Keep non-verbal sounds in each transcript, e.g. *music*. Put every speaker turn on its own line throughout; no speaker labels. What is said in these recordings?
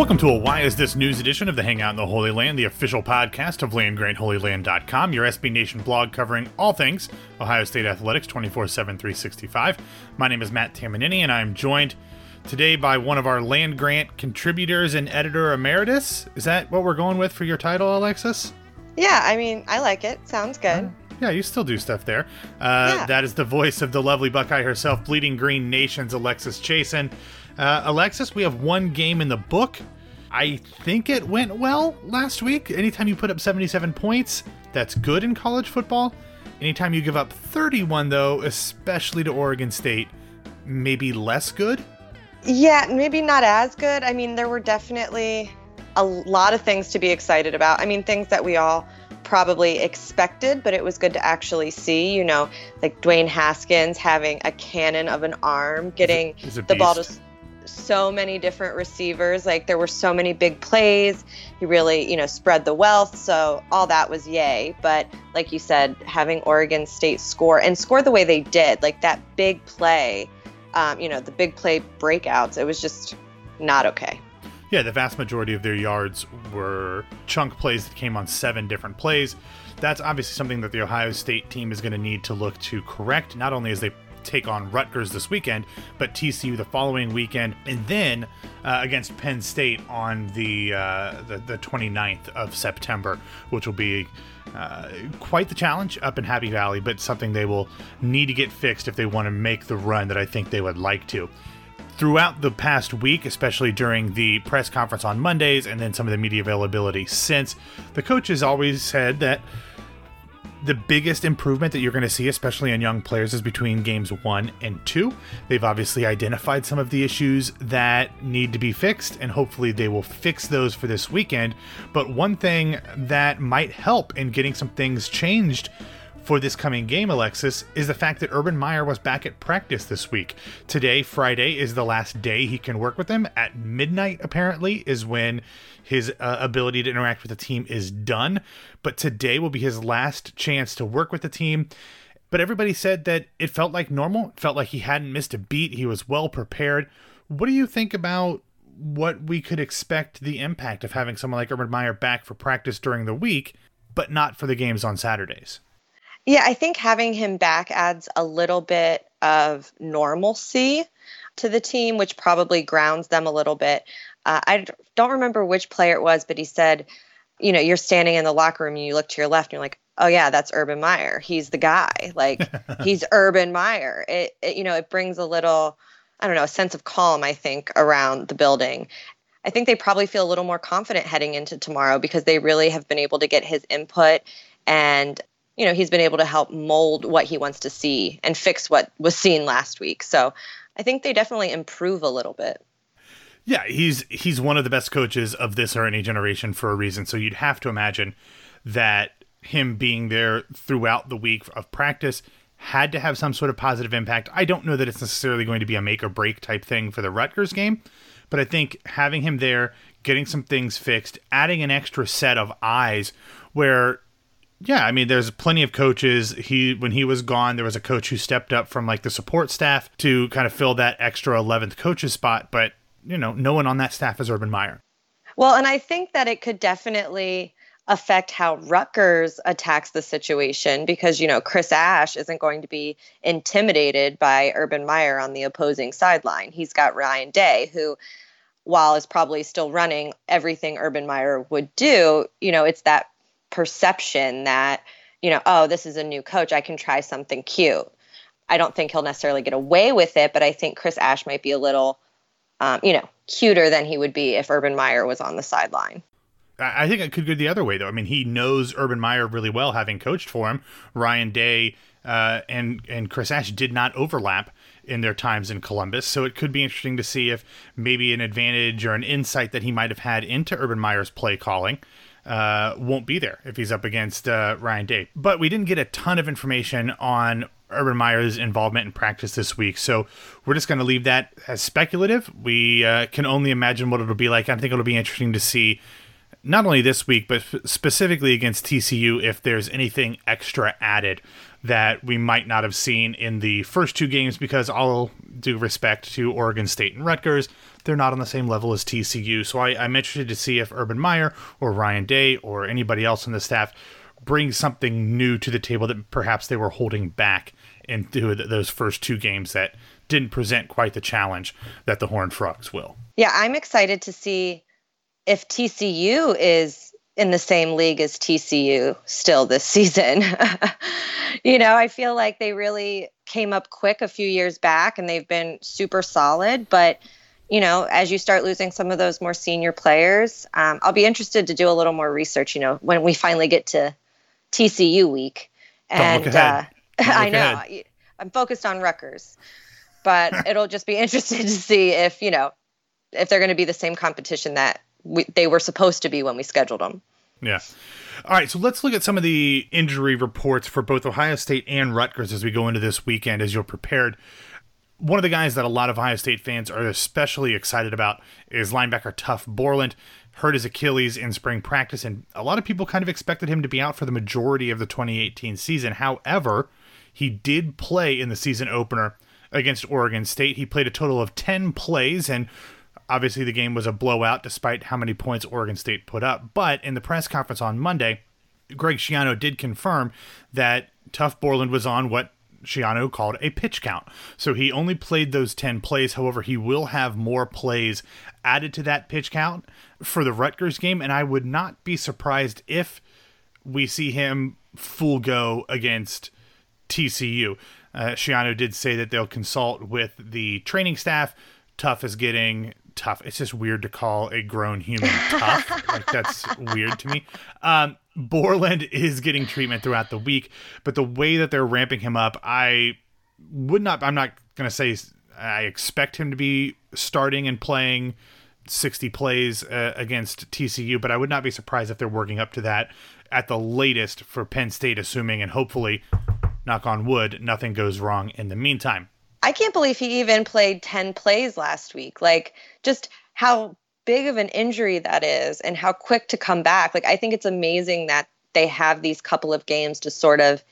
Welcome to a Why Is This News edition of the Hangout in the Holy Land, the official podcast of LandGrantHolyLand.com, your SB Nation blog covering all things Ohio State athletics 24 7, 365. My name is Matt Tamanini, and I'm joined today by one of our Land Grant contributors and editor emeritus. Is that what we're going with for your title, Alexis?
Yeah, I mean, I like it. Sounds good. Uh,
yeah, you still do stuff there. Uh, yeah. That is the voice of the lovely Buckeye herself, Bleeding Green Nation's Alexis Chassen. Uh, Alexis, we have one game in the book. I think it went well last week. Anytime you put up 77 points, that's good in college football. Anytime you give up 31, though, especially to Oregon State, maybe less good?
Yeah, maybe not as good. I mean, there were definitely a lot of things to be excited about. I mean, things that we all probably expected, but it was good to actually see. You know, like Dwayne Haskins having a cannon of an arm, getting the ball to so many different receivers. Like there were so many big plays. He really, you know, spread the wealth. So all that was yay. But like you said, having Oregon State score and score the way they did, like that big play, um, you know, the big play breakouts, it was just not okay.
Yeah, the vast majority of their yards were chunk plays that came on seven different plays. That's obviously something that the Ohio State team is going to need to look to correct, not only as they take on Rutgers this weekend, but TCU the following weekend, and then uh, against Penn State on the, uh, the, the 29th of September, which will be uh, quite the challenge up in Happy Valley, but something they will need to get fixed if they want to make the run that I think they would like to. Throughout the past week, especially during the press conference on Mondays and then some of the media availability since, the coaches always said that the biggest improvement that you're going to see, especially in young players, is between games one and two. They've obviously identified some of the issues that need to be fixed, and hopefully they will fix those for this weekend. But one thing that might help in getting some things changed for this coming game, Alexis, is the fact that Urban Meyer was back at practice this week. Today, Friday, is the last day he can work with them. At midnight, apparently, is when his uh, ability to interact with the team is done. But today will be his last chance to work with the team. But everybody said that it felt like normal, felt like he hadn't missed a beat, he was well prepared. What do you think about what we could expect the impact of having someone like Urban Meyer back for practice during the week, but not for the games on Saturdays?
Yeah, I think having him back adds a little bit of normalcy to the team, which probably grounds them a little bit. Uh, I don't remember which player it was, but he said, you know, you're standing in the locker room and you look to your left and you're like, oh yeah, that's Urban Meyer. He's the guy. Like *laughs* he's Urban Meyer. It, it, you know, it brings a little, I don't know, a sense of calm. I think around the building. I think they probably feel a little more confident heading into tomorrow because they really have been able to get his input and you know, he's been able to help mold what he wants to see and fix what was seen last week. So I think they definitely improve a little bit.
Yeah, he's he's one of the best coaches of this or any generation for a reason. So you'd have to imagine that him being there throughout the week of practice had to have some sort of positive impact. I don't know that it's necessarily going to be a make or break type thing for the Rutgers game, but I think having him there, getting some things fixed, adding an extra set of eyes where yeah, I mean, there's plenty of coaches. He when he was gone, there was a coach who stepped up from like the support staff to kind of fill that extra 11th coach's spot. But you know, no one on that staff is Urban Meyer.
Well, and I think that it could definitely affect how Rutgers attacks the situation because you know Chris Ash isn't going to be intimidated by Urban Meyer on the opposing sideline. He's got Ryan Day who while is probably still running everything Urban Meyer would do, you know, it's that perception that, you know, oh, this is a new coach. I can try something cute. I don't think he'll necessarily get away with it, but I think Chris Ash might be a little, um, you know, cuter than he would be if Urban Meyer was on the sideline.
I think it could go the other way, though. I mean, he knows Urban Meyer really well, having coached for him. Ryan Day uh, and and Chris Ash did not overlap in their times in Columbus, so it could be interesting to see if maybe an advantage or an insight that he might have had into Urban Meyer's play calling uh, won't be there if he's up against uh, Ryan Day. But we didn't get a ton of information on Urban Meyer's involvement in practice this week, so we're just going to leave that as speculative. We uh, can only imagine what it'll be like. I think it'll be interesting to see not only this week, but specifically against TCU, if there's anything extra added that we might not have seen in the first two games, because all due respect to Oregon State and Rutgers, they're not on the same level as TCU. So I, I'm interested to see if Urban Meyer or Ryan Day or anybody else on the staff brings something new to the table that perhaps they were holding back into those first two games that didn't present quite the challenge that the Horned Frogs will.
Yeah, I'm excited to see if TCU is in the same league as TCU still this *laughs* season. you know, I feel like they really came up quick a few years back and they've been super solid. But, you know, as you start losing some of those more senior players, um, I'll be interested to do a little more research, you know, when we finally get to TCU week.
And uh, *laughs*
I know ahead. I'm focused on Rutgers, but *laughs* it'll just be interesting to see if, you know, if they're going to be the same competition that we, they were supposed to be when we scheduled them.
Yeah. All right, so let's look at some of the injury reports for both Ohio State and Rutgers as we go into this weekend as you're prepared. One of the guys that a lot of Ohio State fans are especially excited about is linebacker Tuf Borland. Hurt his Achilles in spring practice, and a lot of people kind of expected him to be out for the majority of the 2018 season. However, he did play in the season opener against Oregon State. He played a total of 10 plays and Obviously, the game was a blowout despite how many points Oregon State put up. But in the press conference on Monday, Greg Schiano did confirm that Tuf Borland was on what Schiano called a pitch count. So he only played those 10 plays. However, he will have more plays added to that pitch count for the Rutgers game. And I would not be surprised if we see him full go against TCU. Uh, Schiano did say that they'll consult with the training staff. Tuf is getting tough. It's just weird to call a grown human tough. *laughs* like that's weird to me. Um, Borland is getting treatment throughout the week, but the way that they're ramping him up, I would not. I'm not gonna say I expect him to be starting and playing 60 plays uh, against TCU, but I would not be surprised if they're working up to that at the latest for Penn State, assuming and hopefully, knock on wood, nothing goes wrong in the meantime.
I can't believe he even played 10 plays last week. Like, just how big of an injury that is and how quick to come back. Like, I think it's amazing that they have these couple of games to sort of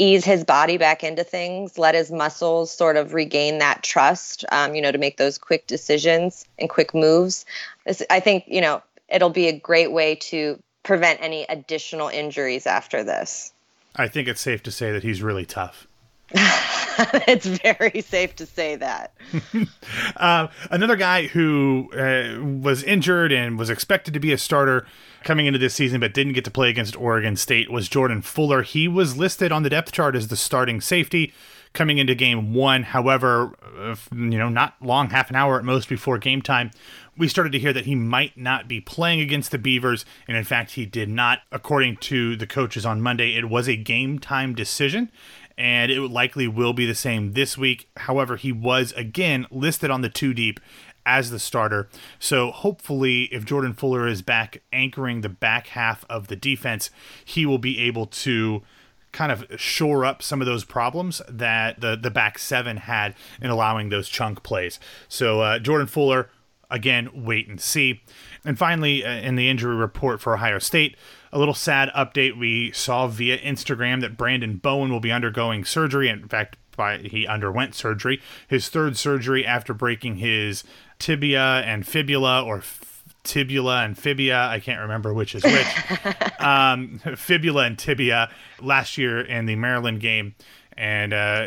ease his body back into things, let his muscles sort of regain that trust, um, you know, to make those quick decisions and quick moves. I think, you know, it'll be a great way to prevent any additional injuries after this.
I think it's safe to say that he's really tough. *laughs* *laughs*
it's very safe to say that. *laughs*
uh, another guy who uh, was injured and was expected to be a starter coming into this season but didn't get to play against Oregon State was Jordan Fuller. He was listed on the depth chart as the starting safety coming into game one. However, you know, not long, half an hour at most before game time, we started to hear that he might not be playing against the Beavers. And in fact, he did not. According to the coaches on Monday, it was a game time decision and it likely will be the same this week. However, he was again listed on the two deep as the starter. So hopefully, if Jordan Fuller is back anchoring the back half of the defense, he will be able to kind of shore up some of those problems that the the back seven had in allowing those chunk plays. So uh, Jordan Fuller, again, wait and see. And finally, uh, in the injury report for Ohio State, a little sad update we saw via Instagram that Branden Bowen will be undergoing surgery. In fact, by, he underwent surgery, his third surgery after breaking his tibia and fibula or f- tibula and fibia. I can't remember which is which. *laughs* um, fibula and tibia last year in the Maryland game. And uh,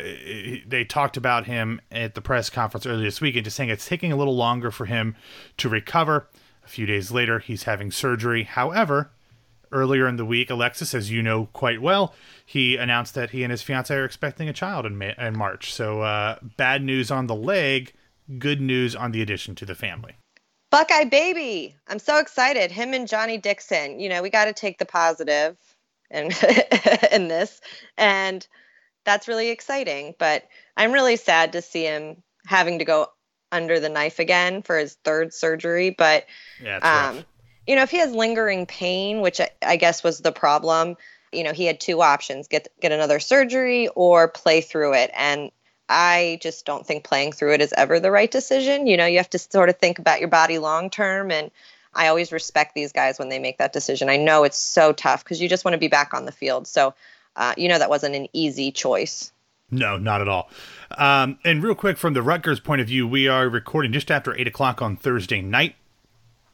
they talked about him at the press conference earlier this week and just saying it's taking a little longer for him to recover. A few days later, he's having surgery. However, earlier in the week, Alexis, as you know quite well, he announced that he and his fiance are expecting a child in, May, in March. So, uh, bad news on the leg, good news on the addition to the family.
Buckeye baby. I'm so excited. Him and Johnnie Dixon. You know, we got to take the and in, *laughs* in this. And that's really exciting. But I'm really sad to see him having to go under the knife again for his third surgery. But
yeah, um,
you know, if he has lingering pain, which I, I guess was the problem, you know, he had two options: get get another surgery or play through it. And I just don't think playing through it is ever the right decision. You know, you have to sort of think about your body long term. And I always respect these guys when they make that decision. I know it's so tough because you just want to be back on the field. So, uh, you know, that wasn't an easy choice.
No, not at all. Um, and real quick, from the Rutgers point of view, we are recording just after 8 o'clock on Thursday night.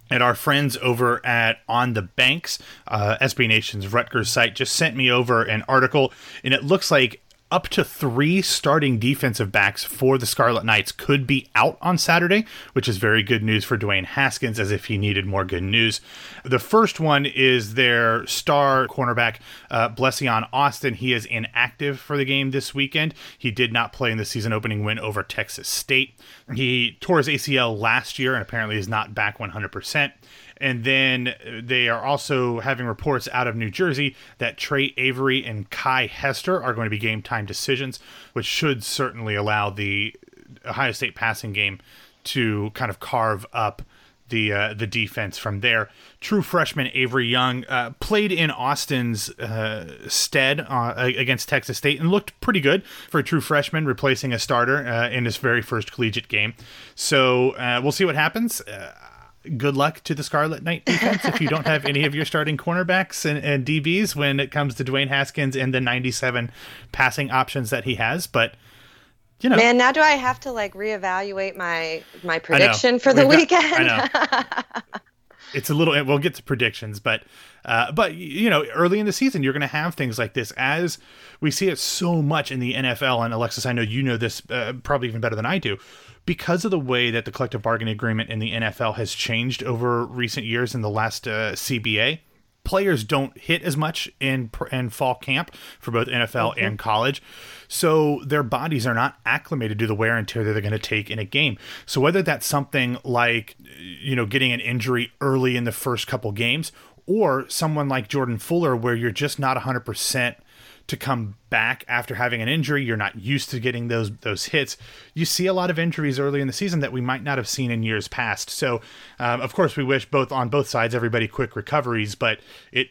And our friends over at On the Banks, uh, SB Nation's Rutgers site, just sent me over an article, and it looks like up to three starting defensive backs for the Scarlet Knights could be out on Saturday, which is very good news for Dwayne Haskins as if he needed more good news. The first one is their star cornerback, uh, Blessuan Austin. He is inactive for the game this weekend. He did not play in the season opening win over Texas State. He tore his ACL last year and apparently is not back 100%. And then they are also having reports out of New Jersey that Tre Avery and Kiy Hester are going to be game time decisions, which should certainly allow the Ohio State passing game to kind of carve up the uh, the defense from there. True freshman Avery Young uh, played in Austin's uh, stead uh, against Texas State and looked pretty good for a true freshman, replacing a starter uh, in his very first collegiate game. So uh, we'll see what happens good luck to the Scarlet Knight defense if you don't have any of your starting cornerbacks and, and, DBs when it comes to Dwayne Haskins and the 97 passing options that he has. But you know,
man, now do I have to like reevaluate my my prediction for the We've weekend? Got, I
know. *laughs* it's a little. We'll get to predictions, but uh, but you know, early in the season, you're going to have things like this as we see it so much in the NFL. And Alexis, I know you know this uh, probably even better than I do because of the way that the collective bargaining agreement in the NFL has changed over recent years in the last uh, CBA, players don't hit as much in in fall camp for both NFL mm-hmm. and college. So their bodies are not acclimated to the wear and tear that they're going to take in a game. So whether that's something like you know getting an injury early in the first couple games or someone like Jordan Fuller where you're just not 100% to come back after having an injury. You're not used to getting those those hits. You see a lot of injuries early in the season that we might not have seen in years past. So, um, of course, we wish both on both sides everybody quick recoveries, but it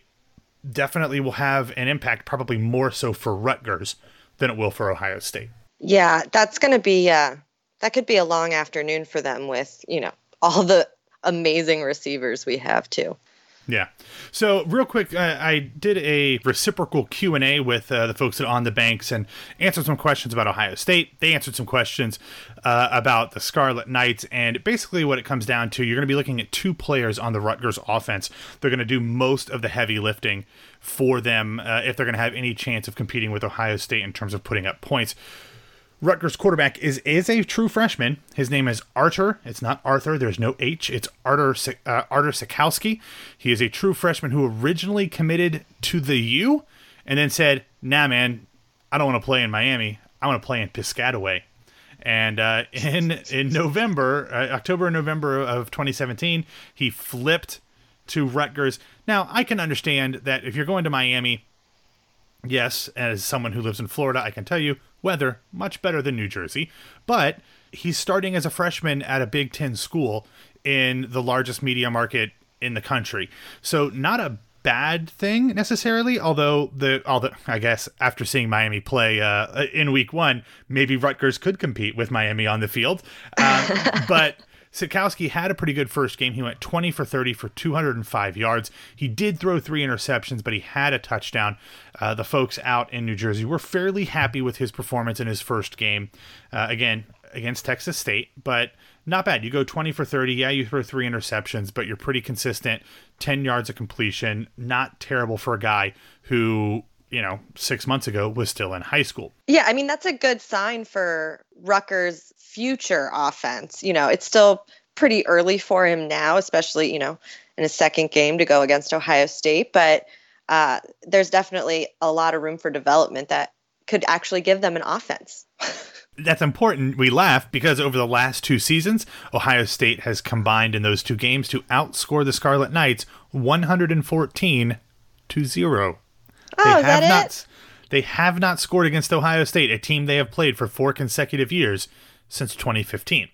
definitely will have an impact, probably more so for Rutgers than it will for Ohio State.
Yeah, that's going to be uh, that could be a long afternoon for them with you know all the amazing receivers we have too.
Yeah. So real quick, uh, I did a reciprocal Q and A with uh, the folks at On the Banks and answered some questions about Ohio State. They answered some questions uh, about the Scarlet Knights, and basically what it comes down to, you're going to be looking at two players on the Rutgers offense. They're going to do most of the heavy lifting for them uh, if they're going to have any chance of competing with Ohio State in terms of putting up points. Rutgers quarterback is is a true freshman. His name is Artur. It's not Arthur. There's no H. It's Artur uh, Artur Sitkowski. He is a true freshman who originally committed to the U, and then said, "Nah, man, I don't want to play in Miami. I want to play in Piscataway." And uh, in in November, uh, October November of 2017, he flipped to Rutgers. Now I can understand that if you're going to Miami, yes, as someone who lives in Florida, I can tell you weather much better than New Jersey, but he's starting as a freshman at a Big Ten school in the largest media market in the country. So not a bad thing necessarily. Although the although I guess after seeing Miami play uh, in Week One, maybe Rutgers could compete with Miami on the field. Um, *laughs* but Sitkowski had a pretty good first game. He went 20 for 30 for 205 yards. He did throw three interceptions, but he had a touchdown. Uh, the folks out in New Jersey were fairly happy with his performance in his first game. Uh, again, against Texas State, but not bad. You go 20 for 30. Yeah, you throw three interceptions, but you're pretty consistent. 10 yards of completion. Not terrible for a guy who you know, six months ago was still in high school.
Yeah, I mean, that's a good sign for Rutgers' future offense. You know, it's still pretty early for him now, especially, you know, in his second game to go against Ohio State. But uh, there's definitely a lot of room for development that could actually give them an offense. *laughs*
That's important. We laugh because over the last two seasons, Ohio State has combined in those two games to outscore the Scarlet Knights 114 to 0.
Oh, they have that
not,
it?
They have not scored against Ohio State, a team they have played for four consecutive years since 2015.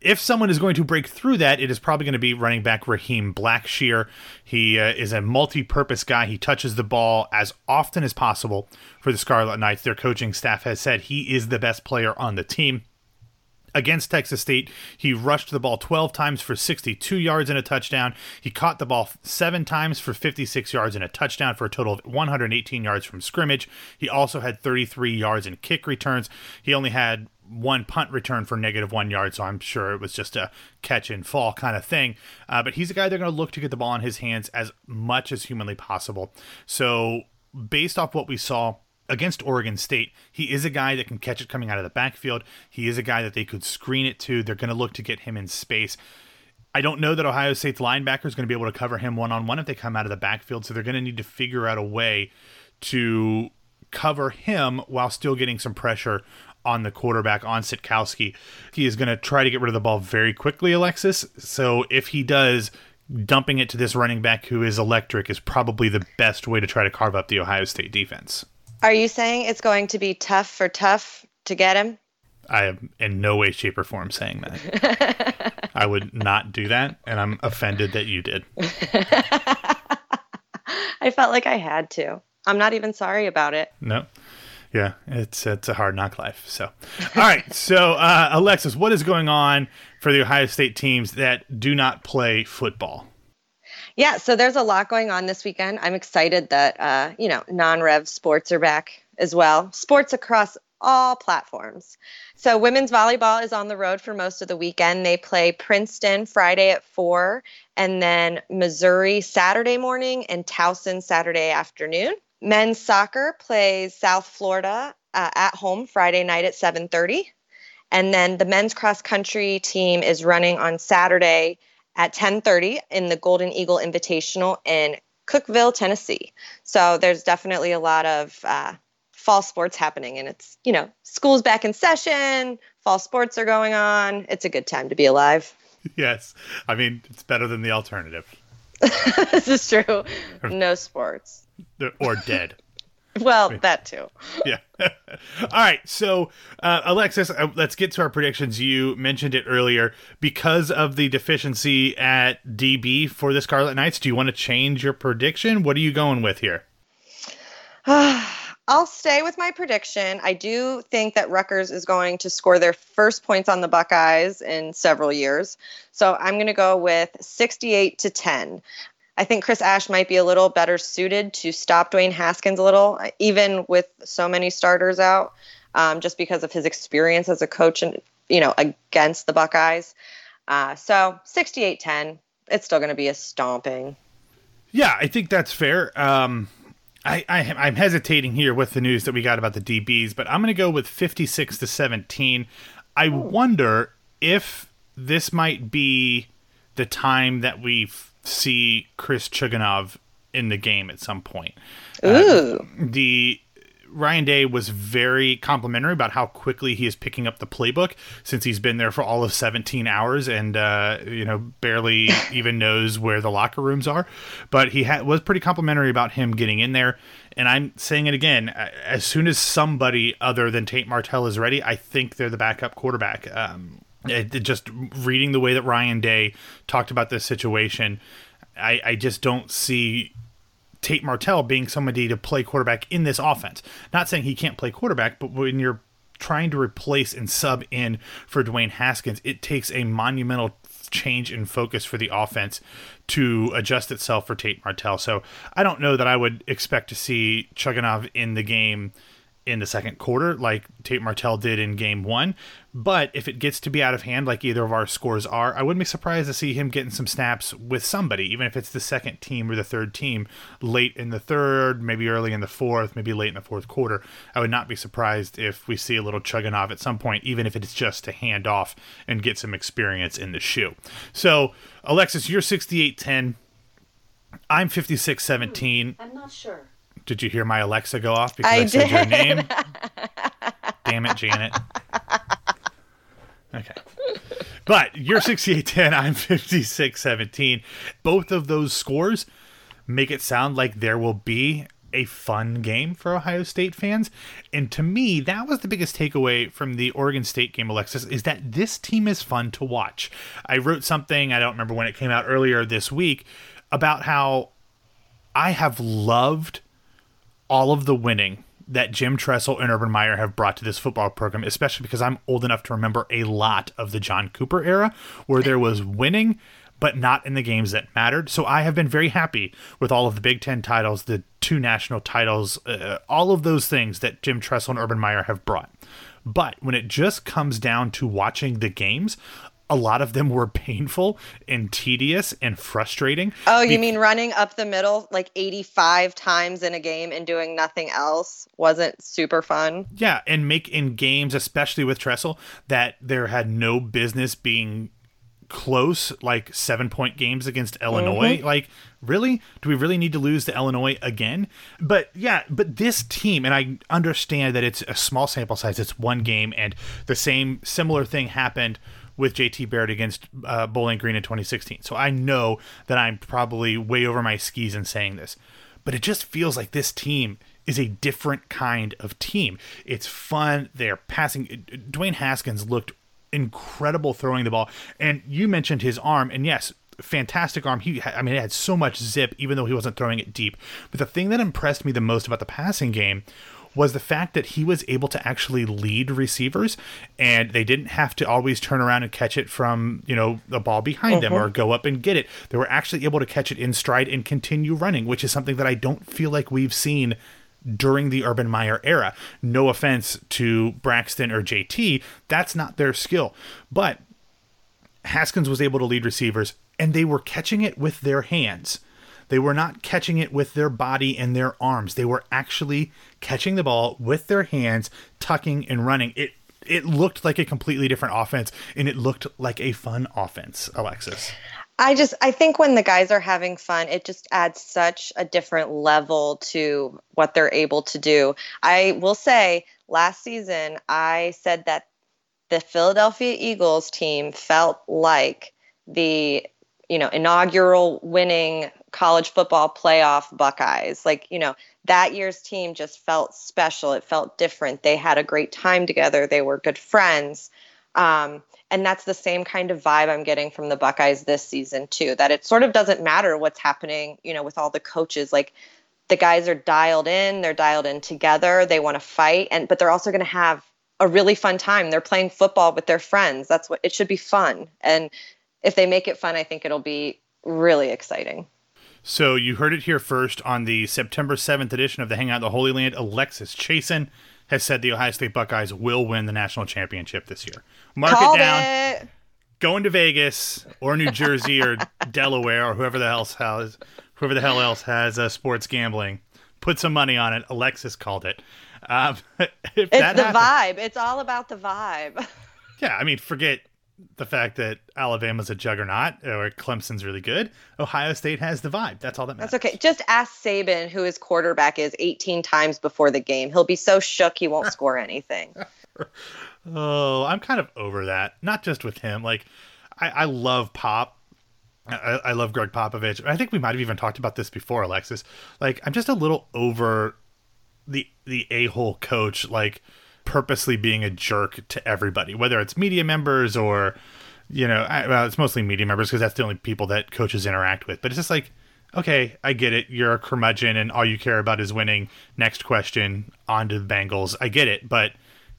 If someone is going to break through that, it is probably going to be running back Raheem Blackshear. He uh, is a multi purpose guy. He touches the ball as often as possible for the Scarlet Knights. Their coaching staff has said he is the best player on the team Against Texas State, he rushed the ball 12 times for 62 yards and a touchdown. He caught the ball seven times for 56 yards and a touchdown for a total of 118 yards from scrimmage. He also had 33 yards in kick returns. He only had one punt return for negative one yard, so I'm sure it was just a catch and fall kind of thing. Uh, but he's a guy they're going to look to get the ball in his hands as much as humanly possible. So, based off what we saw against Oregon State, he is a guy that can catch it coming out of the backfield. He is a guy that they could screen it to. They're going to look to get him in space. I don't know that Ohio State's linebacker is going to be able to cover him one on one if they come out of the backfield. So they're going to need to figure out a way to cover him while still getting some pressure on the quarterback on Sitkowski. He is going to try to get rid of the ball very quickly, Alexis. So if he does, dumping it to this running back who is electric is probably the best way to try to carve up the Ohio State defense.
Are you saying it's going to be tough for tough to get him?
I am in no way, shape, or form saying that. *laughs* I would not do that, and I'm offended that you did. *laughs*
I felt like I had to. I'm not even sorry about it.
No. Yeah, it's it's a hard knock life. So, all right. *laughs* So, uh, Alexis, what is going on for the Ohio State teams that do not play football?
Yeah, so there's a lot going on this weekend. I'm excited that uh, you know non-rev sports are back as well. Sports across all platforms. So women's volleyball is on the road for most of the weekend. They play Princeton Friday at four, and then Missouri Saturday morning and Towson Saturday afternoon. Men's soccer plays South Florida uh, at home Friday night at 7:30, and then the men's cross country team is running on Saturday at 10:30 in the Golden Eagle Invitational in Cookeville, Tennessee. So there's definitely a lot of uh, fall sports happening, and it's you know school's back in session, fall sports are going on. It's a good time to be alive. *laughs*
Yes, I mean it's better than the alternative. *laughs*
this is true. No sports.
Or dead. *laughs* *laughs*
well, that too.
yeah. *laughs* All right. So, uh, Alexis, uh, let's get to our predictions. You mentioned it earlier. Because of the deficiency at DB for the Scarlet Knights, do you want to change your prediction? What are you going with here? *sighs*
I'll stay with my prediction. I do think that Rutgers is going to score their first points on the Buckeyes in several years. So I'm going to go with 68 to 10. I think Chris Ash might be a little better suited to stop Dwayne Haskins a little, even with so many starters out, um, just because of his experience as a coach and you know against the Buckeyes. Uh, so 68-10, it's still going to be a stomping.
Yeah, I think that's fair. Um, I, I am hesitating here with the news that we got about the DBs, but I'm going to go with 56 to 17. I wonder if this might be the time that we see Chris Chugunov in the game at some point.
Uh, Ooh.
Uh, the Ryan Day was very complimentary about how quickly he is picking up the playbook since he's been there for all of 17 hours and uh, you know barely *laughs* even knows where the locker rooms are. But he ha- was pretty complimentary about him getting in there. And I'm saying it again: as soon as somebody other than Tate Martell is ready, I think they're the backup quarterback. Um, it, it just reading the way that Ryan Day talked about this situation, I, I just don't see Tate Martell being somebody to play quarterback in this offense. Not saying he can't play quarterback, but when you're trying to replace and sub in for Dwayne Haskins, it takes a monumental change in focus for the offense to adjust itself for Tate Martell. So I don't know that I would expect to see Chugunov in the game in the second quarter, like Tate Martell did in game one. But if it gets to be out of hand, like either of our scores are, I wouldn't be surprised to see him getting some snaps with somebody, even if it's the second team or the third team late in the third, maybe early in the fourth, maybe late in the fourth quarter. I would not be surprised if we see a little Chugunov at some point, even if it's just to hand off and get some experience in the shoe. So, Alexis, you're 68 10. I'm 56 17.
I'm not sure.
Did you hear my Alexa go off because I, I said your name? *laughs* Damn it, Janet. Okay. But you're 68-10, I'm 56-17. Both of those scores make it sound like there will be a fun game for Ohio State fans. And to me, that was the biggest takeaway from the Oregon State game, Alexis, is that this team is fun to watch. I wrote something, I don't remember when it came out earlier this week, about how I have loved all of the winning that Jim Tressel and Urban Meyer have brought to this football program, especially because I'm old enough to remember a lot of the John Cooper era where there was winning but not in the games that mattered. So I have been very happy with all of the Big Ten titles, the two national titles, uh, all of those things that Jim Tressel and Urban Meyer have brought. But when it just comes down to watching the games, a lot of them were painful and tedious and frustrating.
Oh, you be- mean running up the middle like 85 times in a game and doing nothing else wasn't super fun?
Yeah, and make in games, especially with Tressel, that there had no business being close like seven point games against Illinois. Mm-hmm. Like, really? Do we really need to lose to Illinois again? But yeah, but this team, and I understand that it's a small sample size, it's one game, and the same similar thing happened with JT Barrett against uh, Bowling Green in 2016. So I know that I'm probably way over my skis in saying this, but it just feels like this team is a different kind of team. It's fun. They're passing. Dwayne Haskins looked incredible throwing the ball. And you mentioned his arm, and yes, fantastic arm. He, I mean, it had so much zip, even though he wasn't throwing it deep. But the thing that impressed me the most about the passing game was the fact that he was able to actually lead receivers and they didn't have to always turn around and catch it from, you know, the ball behind uh-huh. them or go up and get it. They were actually able to catch it in stride and continue running, which is something that I don't feel like we've seen during the Urban Meyer era. No offense to Braxton or JT, that's not their skill. But Haskins was able to lead receivers, and they were catching it with their hands. They were not catching it with their body and their arms. They were actually catching the ball with their hands, tucking and running. It it looked like a completely different offense, and it looked like a fun offense, Alexis.
I just I think when the guys are having fun, it just adds such a different level to what they're able to do. I will say last season I said that the Philadelphia Eagles team felt like the you know inaugural winning college football playoff Buckeyes. Like, you know, that year's team just felt special. It felt different. They had a great time together. They were good friends. Um, and that's the same kind of vibe I'm getting from the Buckeyes this season too. That it sort of doesn't matter what's happening, you know, with all the coaches. Like the guys are dialed in, they're dialed in together, they want to fight, and but they're also going to have a really fun time. They're playing football with their friends. That's what it should be fun. And if they make it fun, I think it'll be really exciting.
So you heard it here first on the September 7th edition of the Hangout the Holy Land. Alexis Chassen has said the Ohio State Buckeyes will win the national championship this year. Mark Called it down. It. Going to Vegas or New Jersey or *laughs* Delaware or whoever the else has whoever the hell else has uh, sports gambling. Put some money on it. Alexis called it. Um, *laughs*
it's the happens, vibe. It's all about the vibe. *laughs*
Yeah, I mean, forget the fact that Alabama's a juggernaut or Clemson's really good. Ohio State has the vibe. That's all that matters.
That's okay. Just ask Saban who his quarterback is 18 times before the game. He'll be so shook he won't score *laughs* anything.
oh, I'm kind of over that. Not just with him. Like, I, I love Pop. I, I love Gregg Popovich. I think we might have even talked about this before, Alexis. Like, I'm just a little over the the a hole coach. Like, purposely being a jerk to everybody, whether it's media members or, you know, I, well, it's mostly media members because that's the only people that coaches interact with. But it's just like, okay, I get it. You're a curmudgeon and all you care about is winning. Next question, on to the Bengals. I get it, but.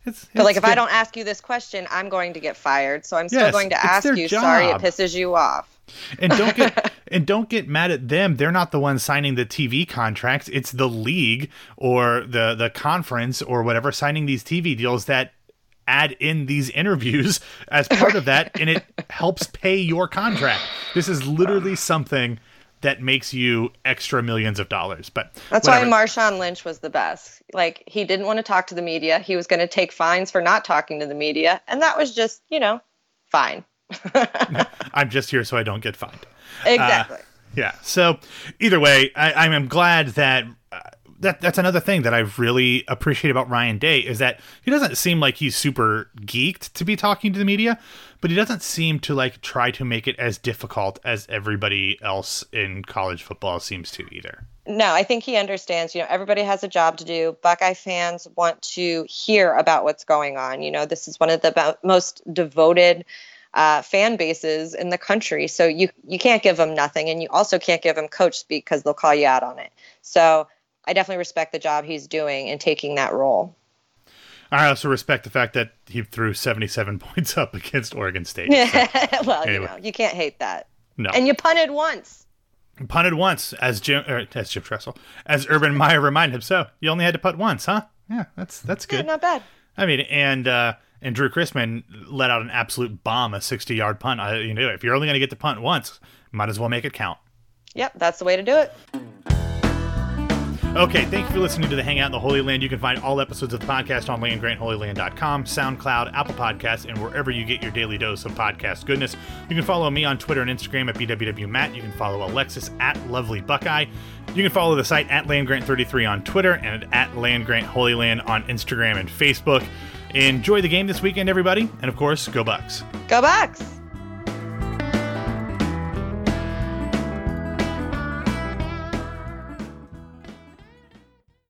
It's,
it's but like, if I don't ask you this question, I'm going to get fired. So I'm still yes, going to ask you. Job. Sorry, it pisses you off
and don't get *laughs* and don't get mad at them. They're not the ones signing the TV contracts. It's the league or the the conference or whatever signing these TV deals that add in these *laughs* interviews as part of that and it helps pay your contract. This is literally something that makes you extra millions of dollars. But
that's whatever. why Marshawn Lynch was the best. Like he didn't want to talk to the media. He was going to take fines for not talking to the media, and that was just you know fine. *laughs*
I'm just here so I don't get fined.
Exactly. Uh,
yeah. So either way, I, am glad that. Uh, that, that's another thing that I really appreciate about Ryan Day is that he doesn't seem like he's super geeked to be talking to the media, but he doesn't seem to like try to make it as difficult as everybody else in college football seems to either.
No, I think he understands. You know, everybody has a job to do. Buckeye fans want to hear about what's going on. You know, this is one of the most devoted uh, fan bases in the country. So you you can't give them nothing, and you also can't give them coach speak because they'll call you out on it. So I definitely respect the job he's doing and taking that role.
I also respect the fact that he threw 77 *laughs* points up against Oregon State.
So, *laughs* well,
anyway.
you know, you can't hate that.
No.
And you punted once.
Punted once, as Jim, or, as Jim Tressel, as Urban Meyer reminded him. So you only had to putt once, huh? Yeah, that's that's
Yeah,
good.
not bad.
I mean, and uh, and Drue Chrisman let out an absolute bomb, a 60 yard punt. I, you know, if you're only going to get the punt once, might as well make it count.
Yep, that's the way to do it.
Okay, thank you for listening to the Hangout in the Holy Land. You can find all episodes of the podcast on landgrantholyland.com, SoundCloud, Apple Podcasts, and wherever you get your daily dose of podcast goodness. You can follow me on Twitter and Instagram at BWWMatt. You can follow Alexis at Lovely Buckeye. You can follow the site at LandGrant33 on Twitter and at LandGrantHolyland on Instagram and Facebook. Enjoy the game this weekend, everybody, and of course, go Bucks.
Go Bucks!